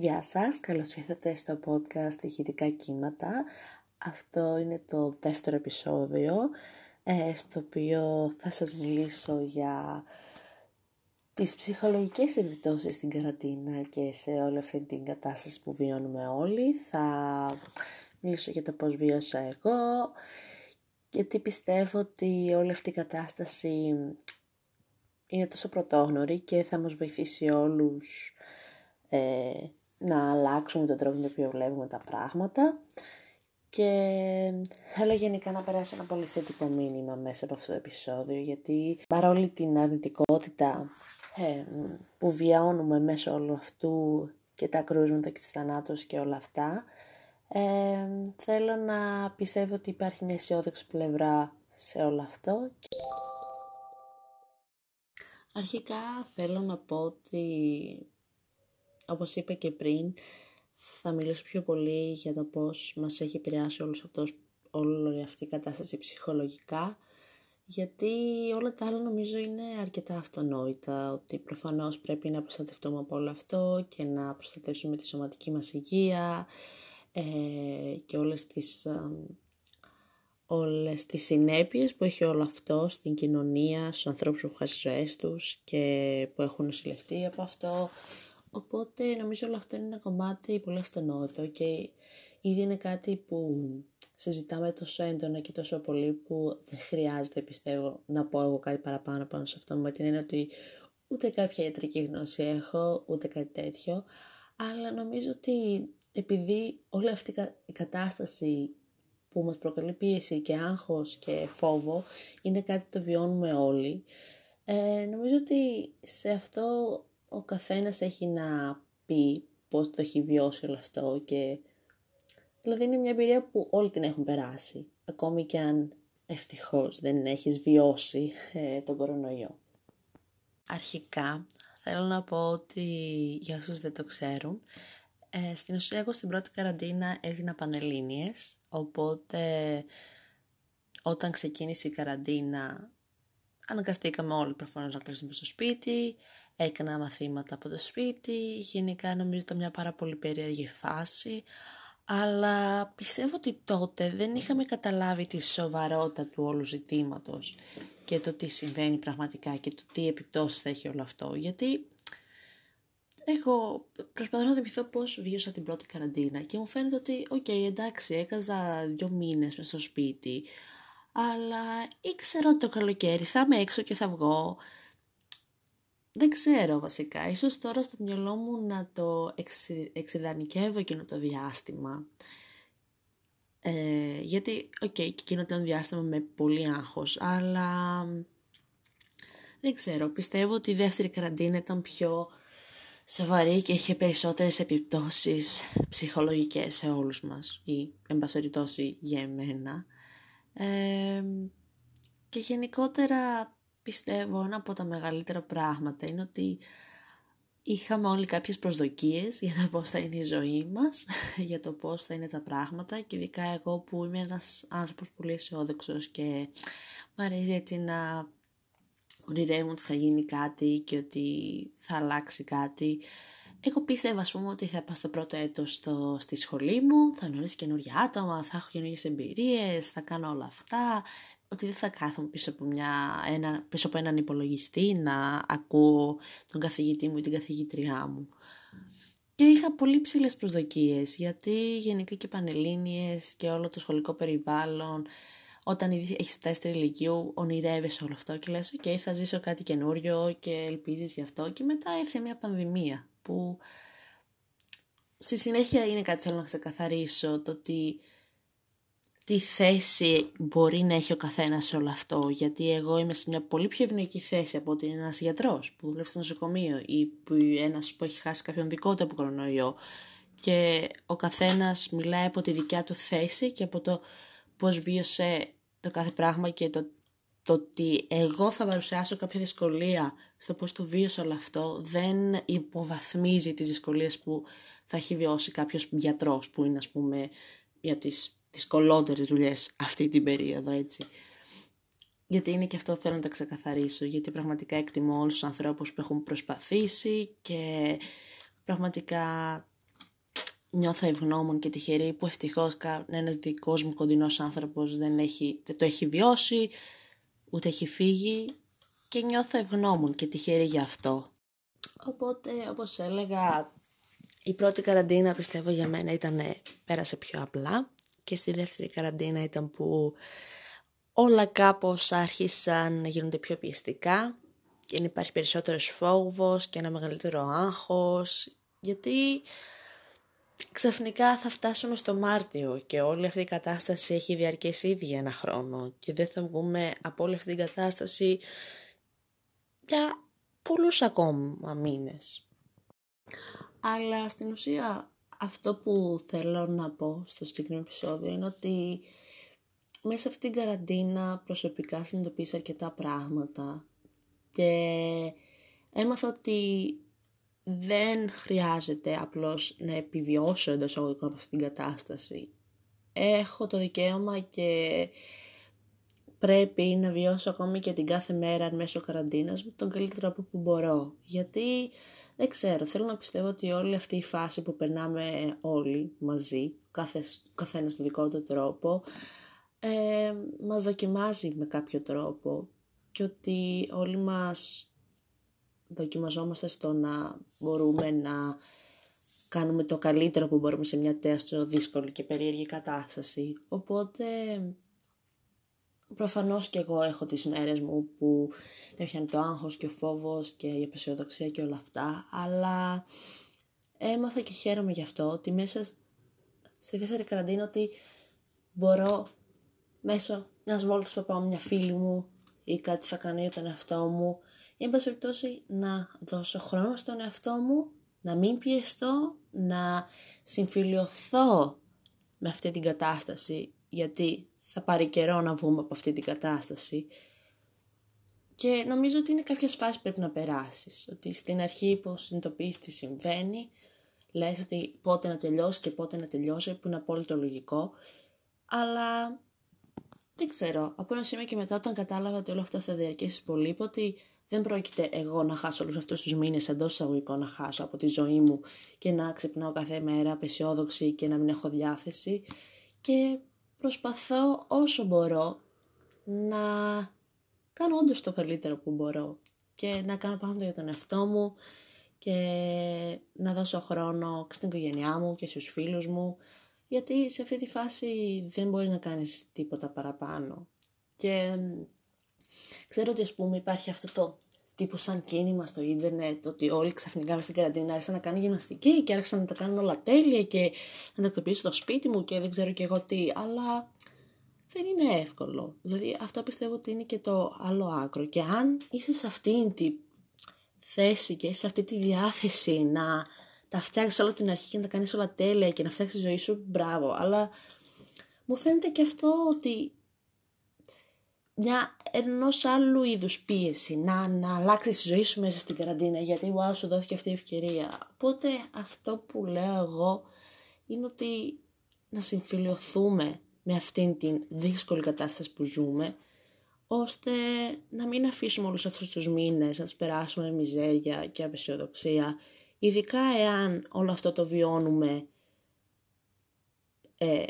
Γεια σας, καλώς ήρθατε στο podcast «Ηχητικά κύματα». Αυτό είναι το δεύτερο επεισόδιο, ε, στο οποίο θα σας μιλήσω για τις ψυχολογικές επιπτώσεις στην καραντίνα και σε όλη αυτή την κατάσταση που βιώνουμε όλοι. Θα μιλήσω για το πώς βίωσα εγώ, γιατί πιστεύω ότι όλη αυτή η κατάσταση είναι τόσο πρωτόγνωρη και θα μας βοηθήσει όλους ε, να αλλάξουμε τον τρόπο με τον οποίο βλέπουμε τα πράγματα και θέλω γενικά να περάσει ένα πολύ θετικό μήνυμα μέσα από αυτό το επεισόδιο γιατί παρόλη την αρνητικότητα ε, που βιώνουμε μέσω όλου αυτού και τα κρούσματα και τους θανάτους και όλα αυτά ε, θέλω να πιστεύω ότι υπάρχει μια αισιόδοξη πλευρά σε όλο αυτό. Αρχικά θέλω να πω ότι όπως είπα και πριν, θα μιλήσω πιο πολύ για το πώς μας έχει επηρεάσει όλος αυτός, όλη αυτή η κατάσταση ψυχολογικά, γιατί όλα τα άλλα νομίζω είναι αρκετά αυτονόητα, ότι προφανώς πρέπει να προστατευτούμε από όλο αυτό και να προστατεύσουμε τη σωματική μας υγεία ε, και όλες τις, ε, όλες τις συνέπειες που έχει όλο αυτό στην κοινωνία, στους ανθρώπους που έχουν χάσει ζωές τους και που έχουν νοσηλευτεί από αυτό, Οπότε νομίζω όλο αυτό είναι ένα κομμάτι πολύ αυτονόητο και ήδη είναι κάτι που συζητάμε τόσο έντονα και τόσο πολύ που δεν χρειάζεται πιστεύω να πω εγώ κάτι παραπάνω πάνω σε αυτό με την έννοια ότι ούτε κάποια ιατρική γνώση έχω ούτε κάτι τέτοιο. Αλλά νομίζω ότι επειδή όλη αυτή η κατάσταση που μας προκαλεί πίεση και άγχος και φόβο είναι κάτι που το βιώνουμε όλοι ε, νομίζω ότι σε αυτό ο καθένας έχει να πει πώς το έχει βιώσει όλο αυτό και δηλαδή είναι μια εμπειρία που όλοι την έχουν περάσει ακόμη και αν ευτυχώς δεν έχεις βιώσει ε, τον κορονοϊό. Αρχικά θέλω να πω ότι για όσους δεν το ξέρουν ε, στην ουσία εγώ στην πρώτη καραντίνα έδινα πανελλήνιες οπότε όταν ξεκίνησε η καραντίνα αναγκαστήκαμε όλοι προφανώς να κλείσουμε στο σπίτι έκανα μαθήματα από το σπίτι, γενικά νομίζω ήταν μια πάρα πολύ περίεργη φάση, αλλά πιστεύω ότι τότε δεν είχαμε καταλάβει τη σοβαρότητα του όλου ζητήματος και το τι συμβαίνει πραγματικά και το τι επιπτώσεις θα έχει όλο αυτό, γιατί εγώ προσπαθώ να θυμηθώ πώς βίωσα την πρώτη καραντίνα και μου φαίνεται ότι, οκ, εντάξει, έκατσα δύο μήνες μέσα στο σπίτι, αλλά ήξερα ότι το καλοκαίρι θα είμαι έξω και θα βγω, δεν ξέρω βασικά. Ίσως τώρα στο μυαλό μου να το εξι, εξειδανικεύω εκείνο το διάστημα. Ε, γιατί, OK, okay, και εκείνο ήταν διάστημα με πολύ άγχος, αλλά δεν ξέρω. Πιστεύω ότι η δεύτερη καραντίνα ήταν πιο σοβαρή και είχε περισσότερες επιπτώσεις ψυχολογικές σε όλους μας ή εν για εμένα. Ε, και γενικότερα πιστεύω ένα από τα μεγαλύτερα πράγματα είναι ότι είχαμε όλοι κάποιες προσδοκίες για το πώς θα είναι η ζωή μας, για το πώς θα είναι τα πράγματα και ειδικά εγώ που είμαι ένας άνθρωπος πολύ αισιόδοξος και μου αρέσει έτσι να ονειρεύω ότι θα γίνει κάτι και ότι θα αλλάξει κάτι. Εγώ πίστευα, ας πούμε, ότι θα πάω στο πρώτο έτος στο, στη σχολή μου, θα γνωρίσω καινούργια άτομα, θα έχω καινούργιες εμπειρίες, θα κάνω όλα αυτά ότι δεν θα κάθομαι πίσω από, μια, ένα, πίσω από έναν υπολογιστή να ακούω τον καθηγητή μου ή την καθηγήτριά μου. Και είχα πολύ ψηλές προσδοκίες, γιατί γενικά και πανελλήνιες και όλο το σχολικό περιβάλλον, όταν ήδη έχεις φτάσει στη ηλικίου, ονειρεύεσαι όλο αυτό και λες, ok, θα ζήσω κάτι καινούριο και ελπίζεις γι' αυτό. Και μετά ήρθε μια πανδημία, που στη συνέχεια είναι κάτι θέλω να ξεκαθαρίσω, το ότι τι θέση μπορεί να έχει ο καθένας σε όλο αυτό. Γιατί εγώ είμαι σε μια πολύ πιο ευνοϊκή θέση από ότι ένας γιατρός που δουλεύει στο νοσοκομείο ή που ένας που έχει χάσει κάποιον δικό του από κορονοϊό. Και ο καθένας μιλάει από τη δικιά του θέση και από το πώς βίωσε το κάθε πράγμα και το, το ότι εγώ θα παρουσιάσω κάποια δυσκολία στο πώς το βίωσε όλο αυτό δεν υποβαθμίζει τις δυσκολίες που θα έχει βιώσει κάποιος γιατρός που είναι ας πούμε για τις δυσκολότερες δουλειές αυτή την περίοδο, έτσι. Γιατί είναι και αυτό θέλω να τα ξεκαθαρίσω, γιατί πραγματικά εκτιμώ όλους τους ανθρώπους που έχουν προσπαθήσει και πραγματικά νιώθω ευγνώμων και τυχερή που ευτυχώς ένας δικός μου κοντινός άνθρωπος δεν, έχει, δεν το έχει βιώσει, ούτε έχει φύγει και νιώθω ευγνώμων και τυχερή γι' αυτό. Οπότε, όπως έλεγα, η πρώτη καραντίνα πιστεύω για μένα ήταν, πέρασε πιο απλά και στη δεύτερη καραντίνα ήταν που όλα κάπως άρχισαν να γίνονται πιο πιεστικά και να υπάρχει περισσότερος φόβος και ένα μεγαλύτερο άγχος γιατί ξαφνικά θα φτάσουμε στο Μάρτιο και όλη αυτή η κατάσταση έχει διαρκέσει ήδη ένα χρόνο και δεν θα βγούμε από όλη αυτή την κατάσταση για πολλούς ακόμα μήνες. Αλλά στην ουσία αυτό που θέλω να πω στο συγκεκριμένο επεισόδιο είναι ότι μέσα αυτήν την καραντίνα προσωπικά συνειδητοποίησα αρκετά πράγματα και έμαθα ότι δεν χρειάζεται απλώς να επιβιώσω εντός αγωγικών από αυτήν την κατάσταση. Έχω το δικαίωμα και πρέπει να βιώσω ακόμη και την κάθε μέρα μέσω καραντίνας με τον καλύτερο τρόπο που μπορώ. Γιατί δεν ξέρω, θέλω να πιστεύω ότι όλη αυτή η φάση που περνάμε όλοι μαζί, κάθε, καθένας στο δικό του τρόπο, ε, μας δοκιμάζει με κάποιο τρόπο και ότι όλοι μας δοκιμαζόμαστε στο να μπορούμε να κάνουμε το καλύτερο που μπορούμε σε μια τόσο δύσκολη και περίεργη κατάσταση. Οπότε προφανώς και εγώ έχω τις μέρες μου που με το άγχος και ο φόβος και η απεσιοδοξία και όλα αυτά, αλλά έμαθα και χαίρομαι γι' αυτό ότι μέσα στη δεύτερη καραντίνα ότι μπορώ μέσω μιας βόλτας που πάω μια φίλη μου ή κάτι θα κάνω για τον εαυτό μου ή εν περιπτώσει να δώσω χρόνο στον εαυτό μου, να μην πιεστώ, να συμφιλειωθώ με αυτή την κατάσταση γιατί θα πάρει καιρό να βγούμε από αυτή την κατάσταση και νομίζω ότι είναι κάποιες φάσεις που πρέπει να περάσεις. Ότι στην αρχή που συνειδητοποιείς τι συμβαίνει, λες ότι πότε να τελειώσει και πότε να τελειώσει, που είναι απόλυτο λογικό. Αλλά δεν ξέρω, από ένα σημείο και μετά όταν κατάλαβα ότι όλο αυτό θα διαρκέσει πολύ, είπα ότι δεν πρόκειται εγώ να χάσω όλους αυτούς τους μήνες εντός εισαγωγικών να χάσω από τη ζωή μου και να ξυπνάω κάθε μέρα απεσιόδοξη και να μην έχω διάθεση. Και προσπαθώ όσο μπορώ να κάνω όντως το καλύτερο που μπορώ και να κάνω πράγματα για τον εαυτό μου και να δώσω χρόνο στην οικογένειά μου και στους φίλους μου γιατί σε αυτή τη φάση δεν μπορείς να κάνεις τίποτα παραπάνω. Και ξέρω ότι ας πούμε υπάρχει αυτό το τύπου σαν κίνημα στο ίντερνετ ότι όλοι ξαφνικά με στην καραντίνα άρχισαν να κάνουν γυμναστική και άρχισαν να τα κάνουν όλα τέλεια και να τακτοποιήσω το σπίτι μου και δεν ξέρω και εγώ τι, αλλά δεν είναι εύκολο. Δηλαδή αυτό πιστεύω ότι είναι και το άλλο άκρο και αν είσαι σε αυτήν τη θέση και σε αυτή τη διάθεση να τα φτιάξεις όλα την αρχή και να τα κάνεις όλα τέλεια και να φτιάξεις τη ζωή σου, μπράβο. Αλλά μου φαίνεται και αυτό ότι μια ενός άλλου είδους πίεση να, να αλλάξεις τη ζωή σου μέσα στην καραντίνα γιατί wow, σου δόθηκε αυτή η ευκαιρία. Οπότε αυτό που λέω εγώ είναι ότι να συμφιλειωθούμε με αυτήν την δύσκολη κατάσταση που ζούμε ώστε να μην αφήσουμε όλους αυτούς τους μήνες να τους περάσουμε με μιζέρια και απεσιοδοξία Ειδικά εάν όλο αυτό το βιώνουμε ε,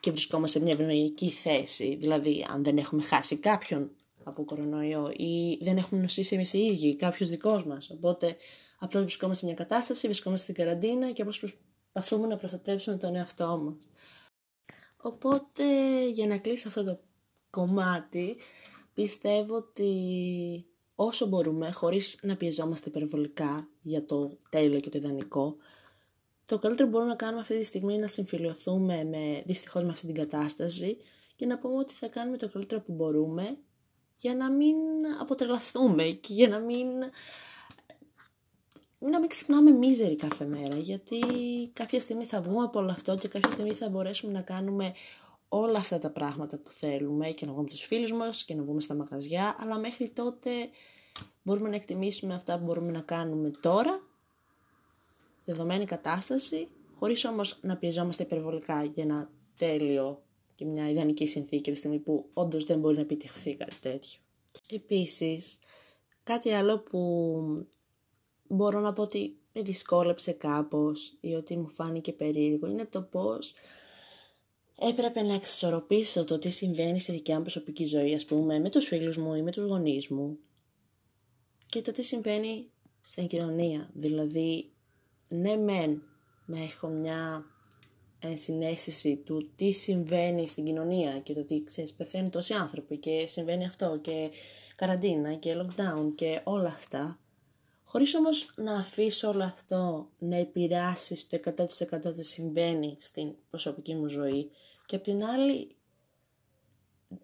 και βρισκόμαστε σε μια ευνοϊκή θέση, δηλαδή αν δεν έχουμε χάσει κάποιον από κορονοϊό ή δεν έχουμε νοσήσει εμείς οι ίδιοι, κάποιος δικός μας. Οπότε απλώς βρισκόμαστε σε μια κατάσταση, βρισκόμαστε στην καραντίνα και απλώς προσπαθούμε να προστατεύσουμε τον εαυτό μας. Οπότε για να κλείσει αυτό το κομμάτι πιστεύω ότι όσο μπορούμε, χωρίς να πιεζόμαστε υπερβολικά για το τέλειο και το ιδανικό, το καλύτερο που μπορούμε να κάνουμε αυτή τη στιγμή είναι να συμφιλειωθούμε με, δυστυχώς με αυτή την κατάσταση και να πούμε ότι θα κάνουμε το καλύτερο που μπορούμε για να μην αποτρελαθούμε και για να μην, να μην ξυπνάμε μίζεροι κάθε μέρα γιατί κάποια στιγμή θα βγούμε από όλο αυτό και κάποια στιγμή θα μπορέσουμε να κάνουμε όλα αυτά τα πράγματα που θέλουμε και να βγούμε με τους φίλους μας και να βγούμε στα μαγαζιά, αλλά μέχρι τότε μπορούμε να εκτιμήσουμε αυτά που μπορούμε να κάνουμε τώρα, δεδομένη κατάσταση, χωρίς όμως να πιεζόμαστε υπερβολικά για ένα τέλειο και μια ιδανική συνθήκη τη στιγμή που όντως δεν μπορεί να επιτευχθεί κάτι τέτοιο. Επίσης, κάτι άλλο που μπορώ να πω ότι με δυσκόλεψε κάπως ή ότι μου φάνηκε περίεργο είναι το πώς έπρεπε να εξισορροπήσω το τι συμβαίνει στη δικιά μου προσωπική ζωή, ας πούμε, με τους φίλους μου ή με τους γονείς μου και το τι συμβαίνει στην κοινωνία. Δηλαδή, ναι μεν να έχω μια συνέστηση του τι συμβαίνει στην κοινωνία και το ότι ξέρεις πεθαίνουν τόσοι άνθρωποι και συμβαίνει αυτό και καραντίνα και lockdown και όλα αυτά χωρίς όμως να αφήσω όλο αυτό να επηρεάσει στο 100% τι συμβαίνει στην προσωπική μου ζωή και απ' την άλλη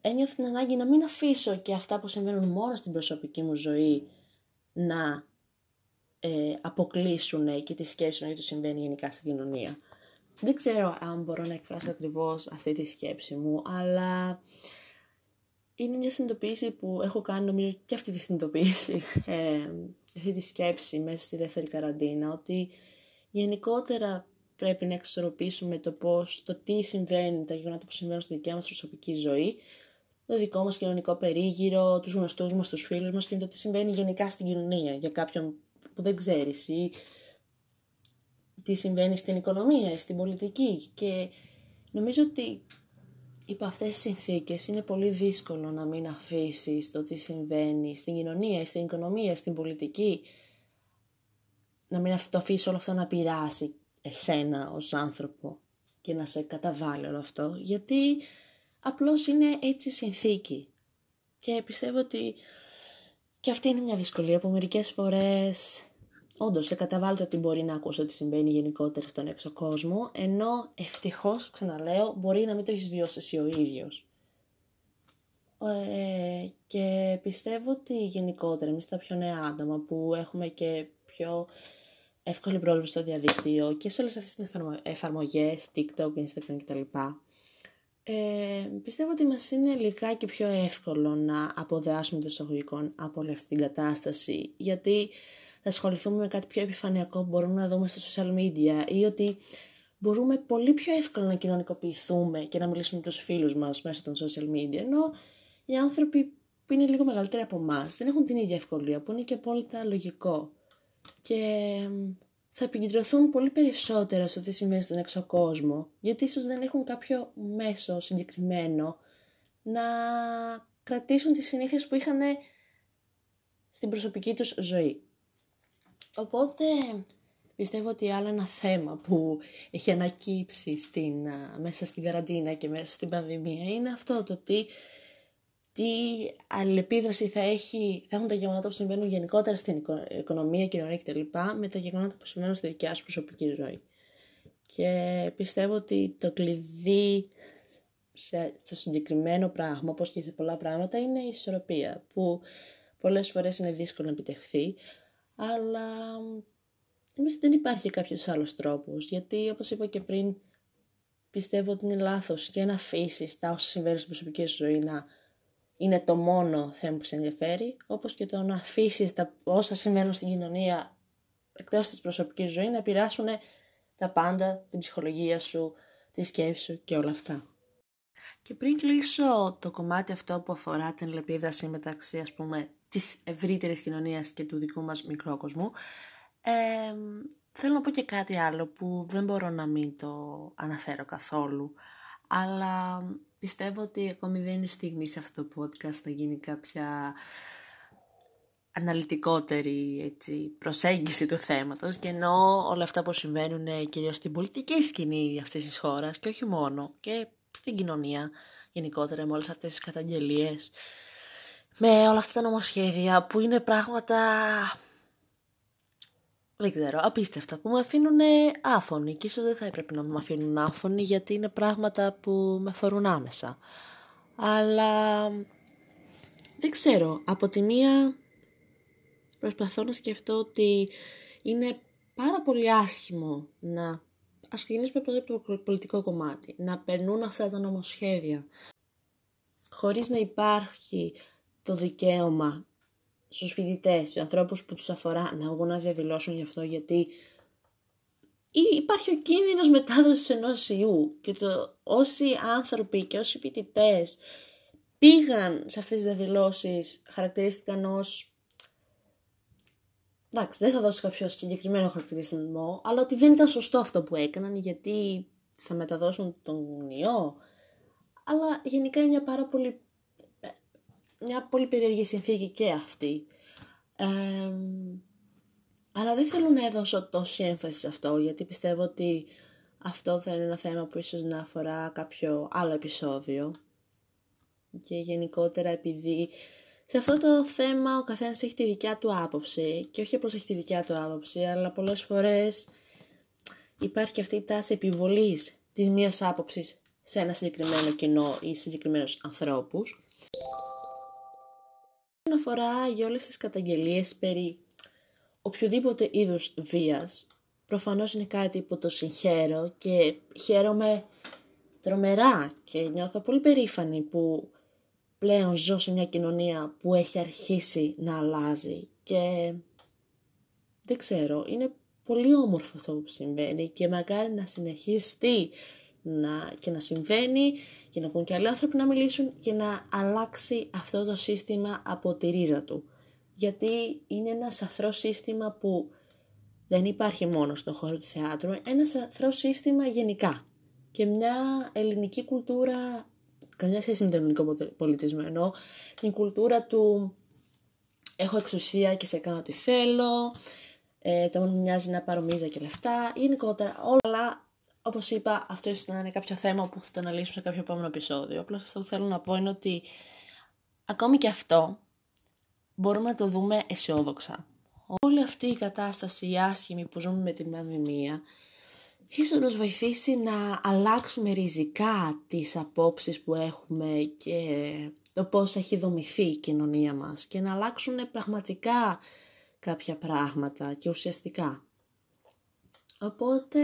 ένιωθω την ανάγκη να μην αφήσω και αυτά που συμβαίνουν μόνο στην προσωπική μου ζωή να ε, αποκλείσουν και τη σκέψη για το συμβαίνει γενικά στην κοινωνία. Δεν ξέρω αν μπορώ να εκφράσω ακριβώς αυτή τη σκέψη μου, αλλά είναι μια συνειδητοποίηση που έχω κάνει νομίζω και αυτή τη συνειδητοποίηση, ε, αυτή τη σκέψη μέσα στη δεύτερη καραντίνα, ότι γενικότερα πρέπει να εξορροπήσουμε το πώς, το τι συμβαίνει, τα γεγονότα που συμβαίνουν στη δικιά μας προσωπική ζωή, το δικό μας κοινωνικό περίγυρο, τους γνωστούς μας, τους φίλους μας και το τι συμβαίνει γενικά στην κοινωνία για κάποιον που δεν ξέρεις ή τι συμβαίνει στην οικονομία, στην πολιτική. Και νομίζω ότι υπό αυτές τις συνθήκες είναι πολύ δύσκολο να μην αφήσεις το τι συμβαίνει στην κοινωνία, στην οικονομία, στην πολιτική. Να μην το αφήσεις όλο αυτό να πειράσει εσένα ως άνθρωπο και να σε καταβάλει όλο αυτό. Γιατί απλώς είναι έτσι συνθήκη και πιστεύω ότι και αυτή είναι μια δυσκολία που μερικές φορές όντως σε καταβάλλεται ότι μπορεί να ακούσει ότι συμβαίνει γενικότερα στον έξω κόσμο, ενώ ευτυχώς, ξαναλέω, μπορεί να μην το έχεις βιώσει εσύ ο ίδιος. Ε, και πιστεύω ότι γενικότερα εμείς τα πιο νέα άτομα που έχουμε και πιο εύκολη πρόσβαση στο διαδίκτυο και σε όλες αυτές τις εφαρμογές, TikTok, Instagram κτλ. Ε, πιστεύω ότι μας είναι λιγάκι πιο εύκολο να αποδράσουμε το εισαγωγικών από όλη αυτή την κατάσταση γιατί θα ασχοληθούμε με κάτι πιο επιφανειακό που μπορούμε να δούμε στα social media ή ότι μπορούμε πολύ πιο εύκολα να κοινωνικοποιηθούμε και να μιλήσουμε με τους φίλους μας μέσα των social media ενώ οι άνθρωποι που είναι λίγο μεγαλύτεροι από εμάς δεν έχουν την ίδια ευκολία που είναι και απόλυτα λογικό. Και θα επικεντρωθούν πολύ περισσότερο στο τι συμβαίνει στον έξω κόσμο, γιατί ίσως δεν έχουν κάποιο μέσο συγκεκριμένο να κρατήσουν τις συνήθειες που είχαν στην προσωπική τους ζωή. Οπότε πιστεύω ότι άλλο ένα θέμα που έχει ανακύψει στην, μέσα στην καραντίνα και μέσα στην πανδημία είναι αυτό το ότι τι αλληλεπίδραση θα, έχει, θα έχουν τα γεγονότα που συμβαίνουν γενικότερα στην οικονομία, κοινωνία κτλ. με τα γεγονότα που συμβαίνουν στη δικιά σου προσωπική ζωή. Και πιστεύω ότι το κλειδί σε, στο συγκεκριμένο πράγμα, όπως και σε πολλά πράγματα, είναι η ισορροπία, που πολλές φορές είναι δύσκολο να επιτευχθεί, αλλά νομίζω ότι δεν υπάρχει κάποιος άλλος τρόπος, γιατί όπως είπα και πριν, πιστεύω ότι είναι λάθος και να αφήσεις τα όσα συμβαίνουν στην προσωπική σου ζωή να είναι το μόνο θέμα που σε ενδιαφέρει, όπως και το να αφήσεις τα όσα συμβαίνουν στην κοινωνία εκτός της προσωπικής ζωής να επηρεάσουν τα πάντα, την ψυχολογία σου, τη σκέψη σου και όλα αυτά. Και πριν κλείσω το κομμάτι αυτό που αφορά την λεπίδραση μεταξύ ας πούμε της ευρύτερης κοινωνίας και του δικού μας μικρόκοσμου, ε, θέλω να πω και κάτι άλλο που δεν μπορώ να μην το αναφέρω καθόλου, αλλά πιστεύω ότι ακόμη δεν είναι στιγμή σε αυτό το podcast να γίνει κάποια αναλυτικότερη έτσι, προσέγγιση του θέματος. Και ενώ όλα αυτά που συμβαίνουν κυρίως στην πολιτική σκηνή αυτής της χώρας και όχι μόνο και στην κοινωνία γενικότερα με όλες αυτές τις καταγγελίες με όλα αυτά τα νομοσχέδια που είναι πράγματα δεν ξέρω, απίστευτα, που με αφήνουν άφωνοι και ίσως δεν θα έπρεπε να με αφήνουν άφωνοι γιατί είναι πράγματα που με αφορούν άμεσα. Αλλά δεν ξέρω, από τη μία προσπαθώ να σκεφτώ ότι είναι πάρα πολύ άσχημο να ας ξεκινήσουμε πρώτα από το πολιτικό κομμάτι, να περνούν αυτά τα νομοσχέδια χωρίς να υπάρχει το δικαίωμα στους φοιτητές, στους ανθρώπους που τους αφορά να βγουν να διαδηλώσουν γι' αυτό γιατί υπάρχει ο κίνδυνος μετάδοσης ενός ιού και το όσοι άνθρωποι και όσοι φοιτητές πήγαν σε αυτές τις διαδηλώσεις χαρακτηρίστηκαν ως εντάξει, δεν θα δώσω κάποιο συγκεκριμένο χαρακτηριστικό, αλλά ότι δεν ήταν σωστό αυτό που έκαναν γιατί θα μεταδώσουν τον ιό. Αλλά γενικά είναι μια πάρα πολύ, μια πολύ περίεργη συνθήκη και αυτή. αλλά δεν θέλω να δώσω τόση έμφαση σε αυτό, γιατί πιστεύω ότι αυτό θα είναι ένα θέμα που ίσως να αφορά κάποιο άλλο επεισόδιο. Και γενικότερα επειδή σε αυτό το θέμα ο καθένας έχει τη δικιά του άποψη και όχι απλώς έχει τη δικιά του άποψη, αλλά πολλές φορές υπάρχει αυτή η τάση επιβολής της μίας άποψης σε ένα συγκεκριμένο κοινό ή συγκεκριμένους ανθρώπους. Αφορά για όλες τις καταγγελίες περί οποιοδήποτε είδους βίας, προφανώς είναι κάτι που το συγχαίρω και χαίρομαι τρομερά και νιώθω πολύ περήφανη που πλέον ζω σε μια κοινωνία που έχει αρχίσει να αλλάζει και δεν ξέρω, είναι πολύ όμορφο αυτό που συμβαίνει και μακάρι να συνεχίσει να, και να συμβαίνει και να βγουν και άλλοι άνθρωποι να μιλήσουν και να αλλάξει αυτό το σύστημα από τη ρίζα του. Γιατί είναι ένα σαθρό σύστημα που δεν υπάρχει μόνο στον χώρο του θεάτρου, ένα σαθρό σύστημα γενικά. Και μια ελληνική κουλτούρα καμιά σχέση με τον ελληνικό πολιτισμό. Ενώ την κουλτούρα του έχω εξουσία και σε κάνω ό,τι θέλω, ε, τα μου μοιάζει να πάρω μίζα και λεφτά, γενικότερα όλα. Όπως είπα, αυτό ίσως να είναι κάποιο θέμα που θα το αναλύσουμε σε κάποιο επόμενο επεισόδιο. Απλώς αυτό που θέλω να πω είναι ότι ακόμη και αυτό μπορούμε να το δούμε αισιόδοξα. Όλη αυτή η κατάσταση, η άσχημη που ζούμε με την πανδημία, ίσως μας βοηθήσει να αλλάξουμε ριζικά τις απόψεις που έχουμε και το πώς έχει δομηθεί η κοινωνία μας και να αλλάξουν πραγματικά κάποια πράγματα και ουσιαστικά. Οπότε,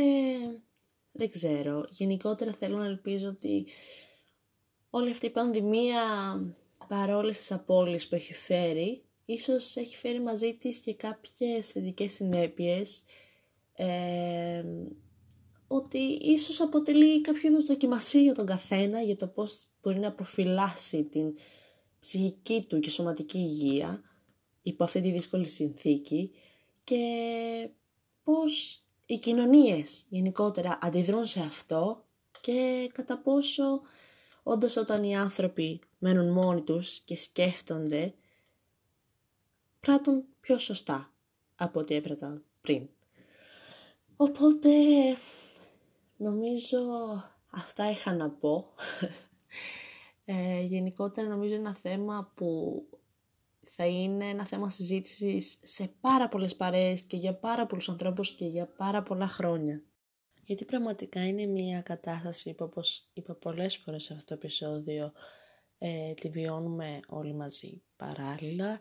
δεν ξέρω, γενικότερα θέλω να ελπίζω ότι όλη αυτή η πανδημία παρόλες τις απώλειες που έχει φέρει, ίσως έχει φέρει μαζί της και κάποιες θετικές συνέπειες ε, ότι ίσως αποτελεί κάποιο είδους δοκιμασία για τον καθένα για το πώς μπορεί να προφυλάσει την ψυχική του και σωματική υγεία υπό αυτή τη δύσκολη συνθήκη και πώς οι κοινωνίες γενικότερα αντιδρούν σε αυτό και κατά πόσο όντως όταν οι άνθρωποι μένουν μόνοι τους και σκέφτονται πράττουν πιο σωστά από ό,τι έπραταν πριν. Οπότε Νομίζω αυτά είχα να πω. Ε, γενικότερα νομίζω ένα θέμα που θα είναι ένα θέμα συζήτησης σε πάρα πολλές παρέες και για πάρα πολλούς ανθρώπους και για πάρα πολλά χρόνια. Γιατί πραγματικά είναι μια κατάσταση που όπως είπα πολλές φορές σε αυτό το επεισόδιο ε, τη βιώνουμε όλοι μαζί παράλληλα.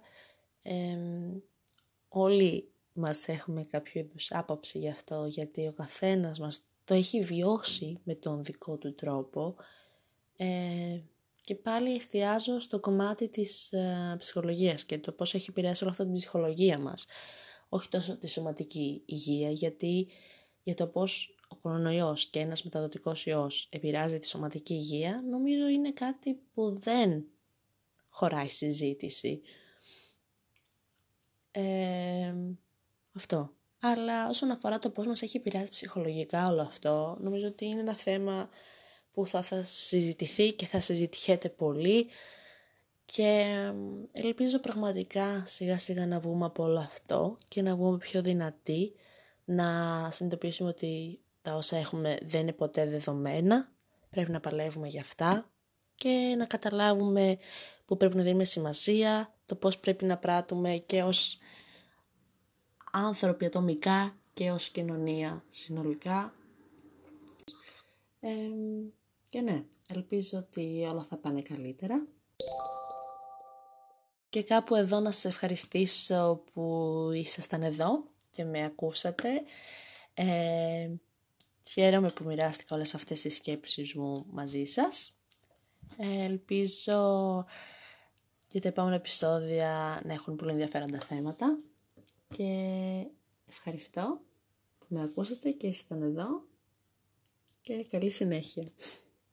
Ε, όλοι μας έχουμε κάποιο είδους άποψη γι' αυτό γιατί ο καθένας μας το έχει βιώσει με τον δικό του τρόπο ε, και πάλι εστιάζω στο κομμάτι της ε, ψυχολογίας και το πώς έχει επηρεάσει όλο αυτό την ψυχολογία μας. Όχι τόσο τη σωματική υγεία, γιατί για το πώς ο κορονοϊός και ένας μεταδοτικός ιός επηρεάζει τη σωματική υγεία, νομίζω είναι κάτι που δεν χωράει συζήτηση. Ε, αυτό. Αλλά όσον αφορά το πώς μας έχει επηρεάσει ψυχολογικά όλο αυτό, νομίζω ότι είναι ένα θέμα που θα, θα συζητηθεί και θα συζητιέται πολύ και ελπίζω πραγματικά σιγά σιγά να βγούμε από όλο αυτό και να βγούμε πιο δυνατοί, να συνειδητοποιήσουμε ότι τα όσα έχουμε δεν είναι ποτέ δεδομένα, πρέπει να παλεύουμε για αυτά και να καταλάβουμε που πρέπει να δίνουμε σημασία, το πώς πρέπει να πράττουμε και ως άνθρωποι ατομικά και ως κοινωνία συνολικά. Και ναι, ελπίζω ότι όλα θα πάνε καλύτερα. Και κάπου εδώ να σας ευχαριστήσω που ήσασταν εδώ και με ακούσατε. Ε, χαίρομαι που μοιράστηκα όλες αυτές τις σκέψεις μου μαζί σας. Ε, ελπίζω για τα επόμενα επεισόδια να έχουν πολύ ενδιαφέροντα θέματα και ευχαριστώ που με ακούσατε και ήσασταν εδώ και καλή συνέχεια.